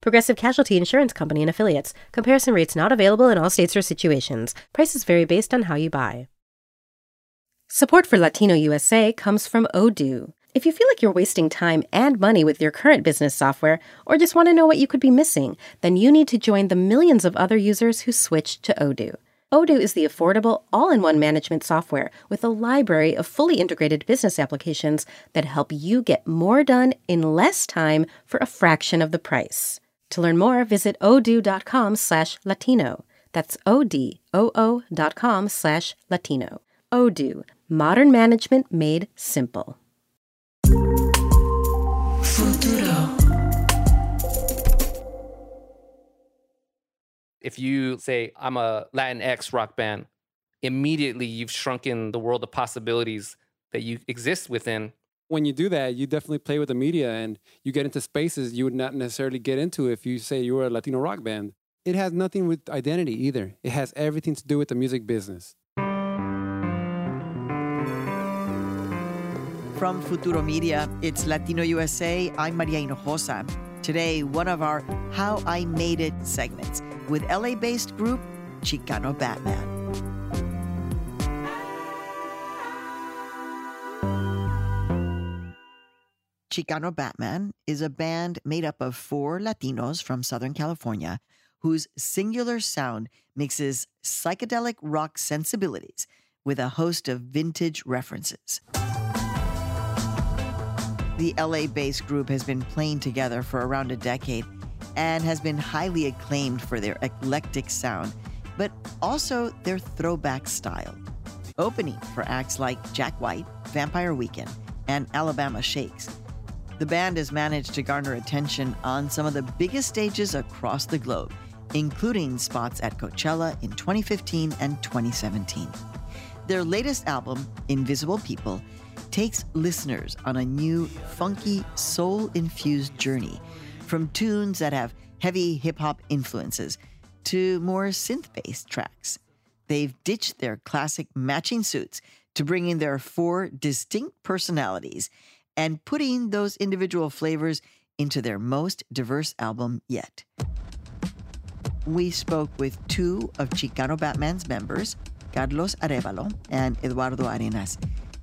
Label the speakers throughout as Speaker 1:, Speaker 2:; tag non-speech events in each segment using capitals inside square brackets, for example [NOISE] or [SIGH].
Speaker 1: Progressive Casualty Insurance Company and Affiliates. Comparison rates not available in all states or situations. Prices vary based on how you buy. Support for Latino USA comes from Odoo. If you feel like you're wasting time and money with your current business software, or just want to know what you could be missing, then you need to join the millions of other users who switched to Odoo. Odoo is the affordable, all in one management software with a library of fully integrated business applications that help you get more done in less time for a fraction of the price. To learn more, visit odoo.com slash Latino. That's O-D-O-O dot com slash Latino. Odoo, modern management made simple. Futuro.
Speaker 2: If you say, I'm a Latinx rock band, immediately you've shrunken the world of possibilities that you exist within.
Speaker 3: When you do that, you definitely play with the media and you get into spaces you would not necessarily get into if you say you were a Latino rock band. It has nothing with identity either, it has everything to do with the music business.
Speaker 4: From Futuro Media, it's Latino USA. I'm Maria Hinojosa. Today, one of our How I Made It segments with LA based group Chicano Batman. Chicano Batman is a band made up of four Latinos from Southern California whose singular sound mixes psychedelic rock sensibilities with a host of vintage references. The LA based group has been playing together for around a decade and has been highly acclaimed for their eclectic sound, but also their throwback style. Opening for acts like Jack White, Vampire Weekend, and Alabama Shakes. The band has managed to garner attention on some of the biggest stages across the globe, including spots at Coachella in 2015 and 2017. Their latest album, Invisible People, takes listeners on a new, funky, soul infused journey from tunes that have heavy hip hop influences to more synth based tracks. They've ditched their classic matching suits to bring in their four distinct personalities and putting those individual flavors into their most diverse album yet. We spoke with two of Chicano Batman's members, Carlos Arevalo and Eduardo Arenas,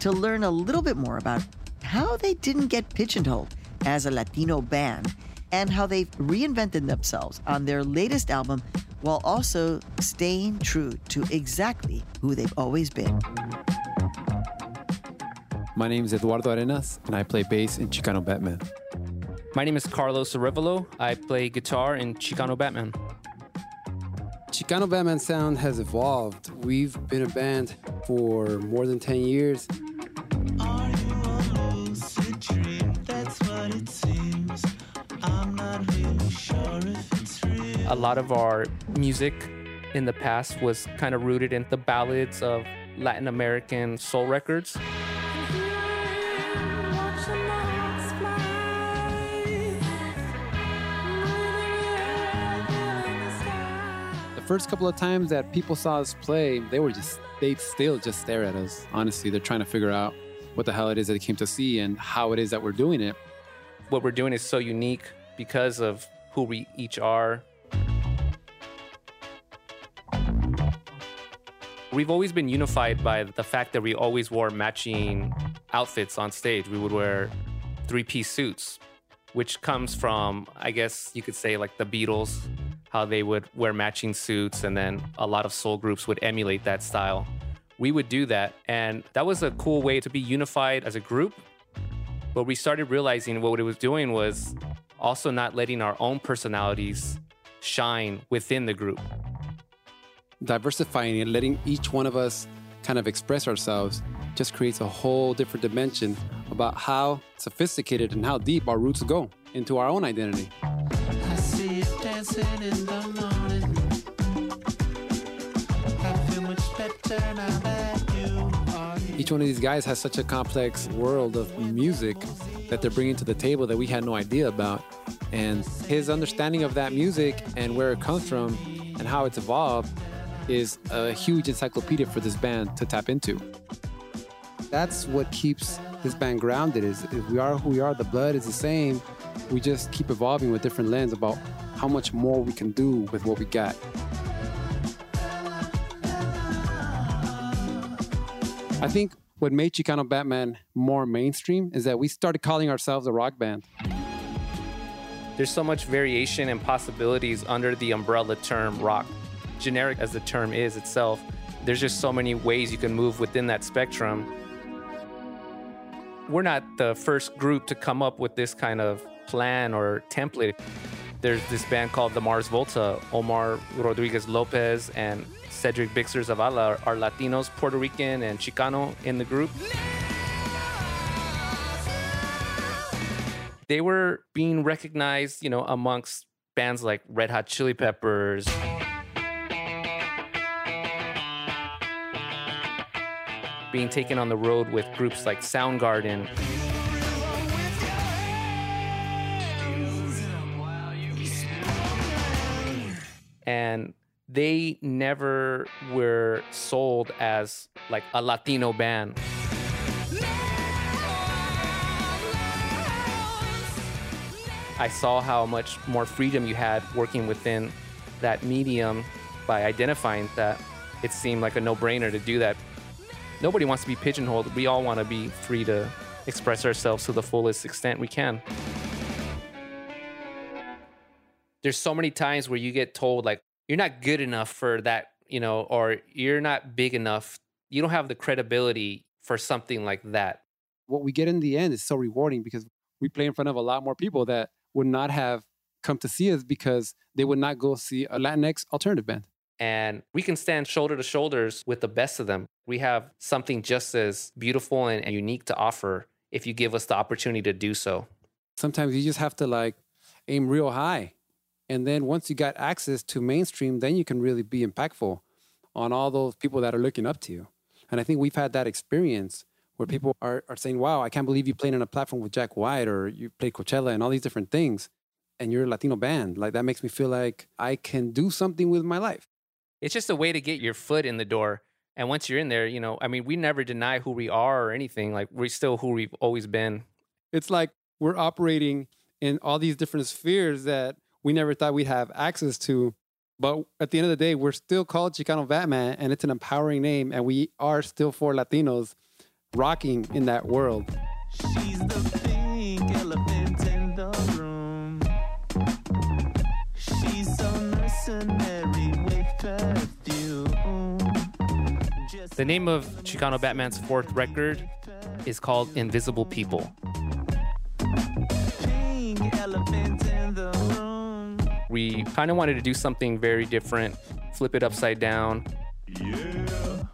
Speaker 4: to learn a little bit more about how they didn't get pigeonholed as a Latino band and how they've reinvented themselves on their latest album while also staying true to exactly who they've always been.
Speaker 3: My name is Eduardo Arenas, and I play bass in Chicano Batman.
Speaker 2: My name is Carlos Arevalo. I play guitar in Chicano Batman.
Speaker 3: Chicano Batman sound has evolved. We've been a band for more than 10 years.
Speaker 2: A lot of our music in the past was kind of rooted in the ballads of Latin American soul records.
Speaker 3: First couple of times that people saw us play, they were just, they'd still just stare at us. Honestly, they're trying to figure out what the hell it is that they came to see and how it is that we're doing it.
Speaker 2: What we're doing is so unique because of who we each are. We've always been unified by the fact that we always wore matching outfits on stage. We would wear three piece suits, which comes from, I guess you could say, like the Beatles, how they would wear matching suits, and then a lot of soul groups would emulate that style. We would do that, and that was a cool way to be unified as a group. But we started realizing what it was doing was also not letting our own personalities shine within the group.
Speaker 3: Diversifying and letting each one of us kind of express ourselves just creates a whole different dimension about how sophisticated and how deep our roots go into our own identity.
Speaker 5: I see you dancing in the morning. I feel much
Speaker 3: Each one of these guys has such a complex world of music that they're bringing to the table that we had no idea about. And his understanding of that music and where it comes from and how it's evolved is a huge encyclopedia for this band to tap into. That's what keeps this band grounded is, is we are who we are, the blood is the same. We just keep evolving with different lens about how much more we can do with what we got. I think what made Chicano Batman more mainstream is that we started calling ourselves a rock band.
Speaker 2: There's so much variation and possibilities under the umbrella term rock. Generic as the term is itself, there's just so many ways you can move within that spectrum. We're not the first group to come up with this kind of plan or template. There's this band called the Mars Volta. Omar Rodriguez Lopez and Cedric Bixler Zavala are Latinos, Puerto Rican, and Chicano in the group. They were being recognized, you know, amongst bands like Red Hot Chili Peppers. Being taken on the road with groups like Soundgarden. They never were sold as like a Latino band. I saw how much more freedom you had working within that medium by identifying that it seemed like a no brainer to do that. Nobody wants to be pigeonholed. We all want to be free to express ourselves to the fullest extent we can. There's so many times where you get told, like, you're not good enough for that, you know, or you're not big enough. You don't have the credibility for something like that.
Speaker 3: What we get in the end is so rewarding because we play in front of a lot more people that would not have come to see us because they would not go see a Latinx alternative band.
Speaker 2: And we can stand shoulder to shoulders with the best of them. We have something just as beautiful and, and unique to offer if you give us the opportunity to do so.
Speaker 3: Sometimes you just have to like aim real high. And then once you got access to mainstream, then you can really be impactful on all those people that are looking up to you. And I think we've had that experience where people are, are saying, wow, I can't believe you played on a platform with Jack White or you played Coachella and all these different things. And you're a Latino band. Like that makes me feel like I can do something with my life.
Speaker 2: It's just a way to get your foot in the door. And once you're in there, you know, I mean, we never deny who we are or anything. Like we're still who we've always been.
Speaker 3: It's like we're operating in all these different spheres that we never thought we'd have access to. But at the end of the day, we're still called Chicano Batman and it's an empowering name. And we are still for Latinos rocking in that world. She's the pink elephant in the room.
Speaker 2: She's so mercenary with perfume. The name of Chicano Batman's fourth record is called Invisible People. We kind of wanted to do something very different, flip it upside down. Yeah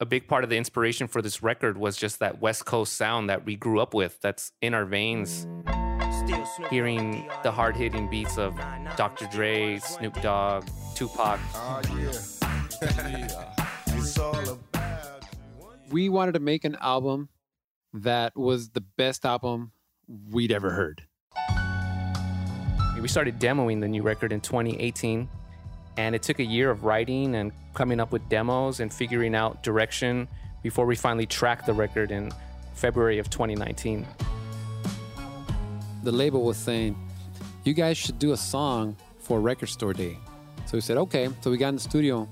Speaker 2: a big part of the inspiration for this record was just that West Coast sound that we grew up with, that's in our veins. Hearing the hard hitting beats of Dr. Dre, Snoop Dogg, Tupac. [LAUGHS]
Speaker 3: we wanted to make an album that was the best album we'd ever heard.
Speaker 2: We started demoing the new record in 2018 and it took a year of writing and coming up with demos and figuring out direction before we finally tracked the record in February of 2019.
Speaker 3: The label was saying, You guys should do a song for Record Store Day. So we said, Okay. So we got in the studio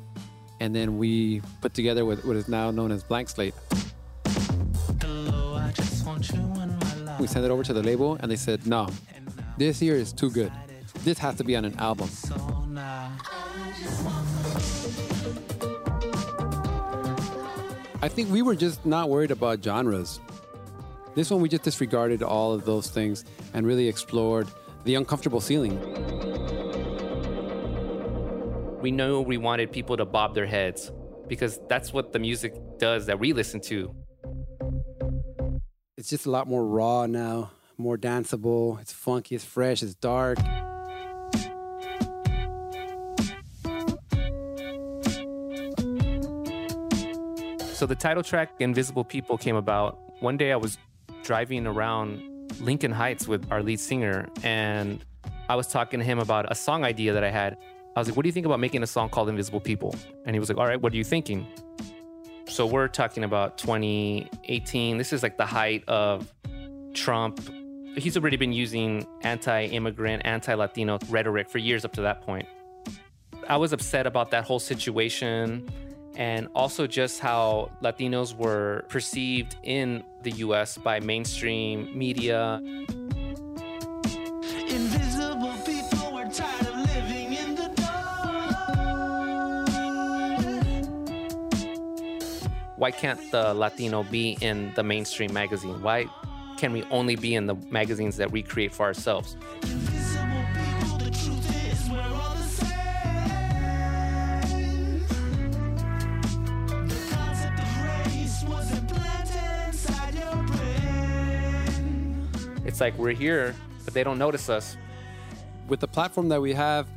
Speaker 3: and then we put together what, what is now known as Blank Slate. Hello, we sent it over to the label and they said, No, this year is too good. This has to be on an album. I think we were just not worried about genres. This one, we just disregarded all of those things and really explored the uncomfortable ceiling.
Speaker 2: We know we wanted people to bob their heads because that's what the music does that we listen to.
Speaker 3: It's just a lot more raw now, more danceable. It's funky, it's fresh, it's dark.
Speaker 2: So the title track Invisible People came about. One day I was driving around Lincoln Heights with our lead singer and I was talking to him about a song idea that I had. I was like, "What do you think about making a song called Invisible People?" And he was like, "All right, what are you thinking?" So we're talking about 2018. This is like the height of Trump. He's already been using anti-immigrant, anti-Latino rhetoric for years up to that point. I was upset about that whole situation and also just how Latinos were perceived in the US by mainstream media.
Speaker 5: Invisible people, we're tired of living in the dark.
Speaker 2: Why can't the Latino be in the mainstream magazine? Why can we only be in the magazines that we create for ourselves? It's like we're here, but they don't notice us.
Speaker 3: with the platform that we have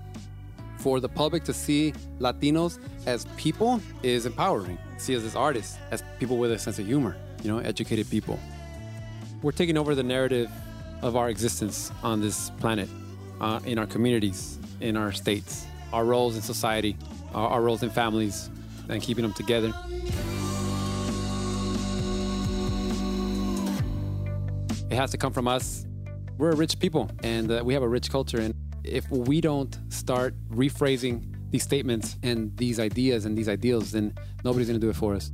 Speaker 3: for the public to see Latinos as people is empowering. See us as artists, as people with a sense of humor, you know, educated people. We're taking over the narrative of our existence on this planet, uh, in our communities, in our states, our roles in society, our, our roles in families, and keeping them together. It has to come from us. We're a rich people and uh, we have a rich culture and if we don't start rephrasing these statements and these ideas and these ideals then nobody's going to do it for us.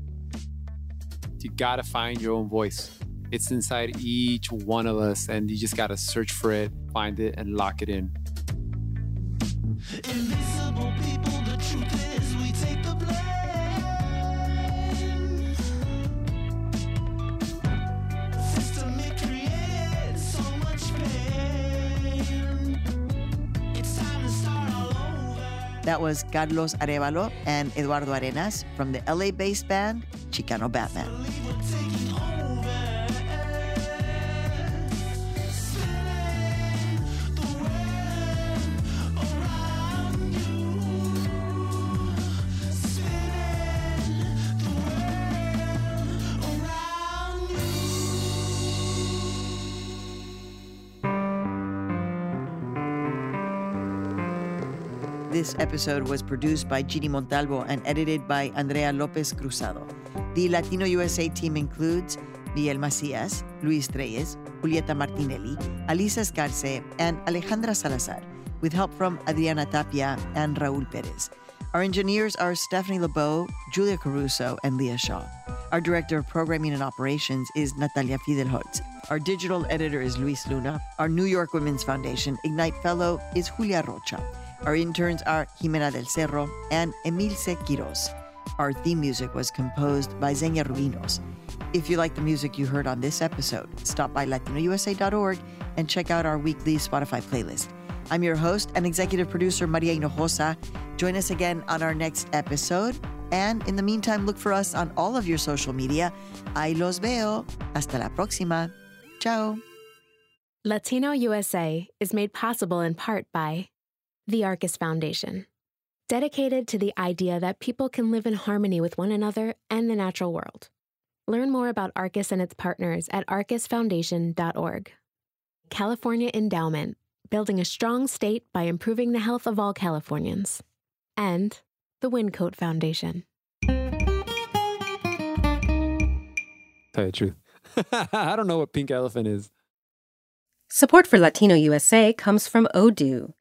Speaker 3: You got to find your own voice it's inside each one of us and you just got to search for it find it and lock it in
Speaker 5: Invisible people, the truth is we take the blame. System it created so much pain. It's time to start all over.
Speaker 4: That was Carlos Arevalo and Eduardo Arenas from the LA based band Chicano Batman. This episode was produced by Gini Montalvo and edited by Andrea Lopez Cruzado. The Latino USA team includes Miguel Macias, Luis Reyes, Julieta Martinelli, Alisa Escarce, and Alejandra Salazar, with help from Adriana Tapia and Raul Perez. Our engineers are Stephanie LeBeau, Julia Caruso, and Leah Shaw. Our director of programming and operations is Natalia Fidelholtz. Our digital editor is Luis Luna. Our New York Women's Foundation Ignite Fellow is Julia Rocha. Our interns are Jimena del Cerro and Emilce Quiroz. Our theme music was composed by Xenia Rubinos. If you like the music you heard on this episode, stop by latinousa.org and check out our weekly Spotify playlist. I'm your host and executive producer, Maria Hinojosa. Join us again on our next episode. And in the meantime, look for us on all of your social media. Ahí los veo. Hasta la próxima. Ciao.
Speaker 6: Latino USA is made possible in part by the Arcus Foundation, dedicated to the idea that people can live in harmony with one another and the natural world. Learn more about Arcus and its partners at arcusfoundation.org. California Endowment, building a strong state by improving the health of all Californians. And the Wyncote Foundation.
Speaker 3: tell you the truth [LAUGHS] i don't know what pink elephant is
Speaker 1: Support for Latino USA comes from Odoo.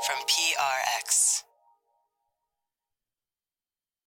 Speaker 1: from P-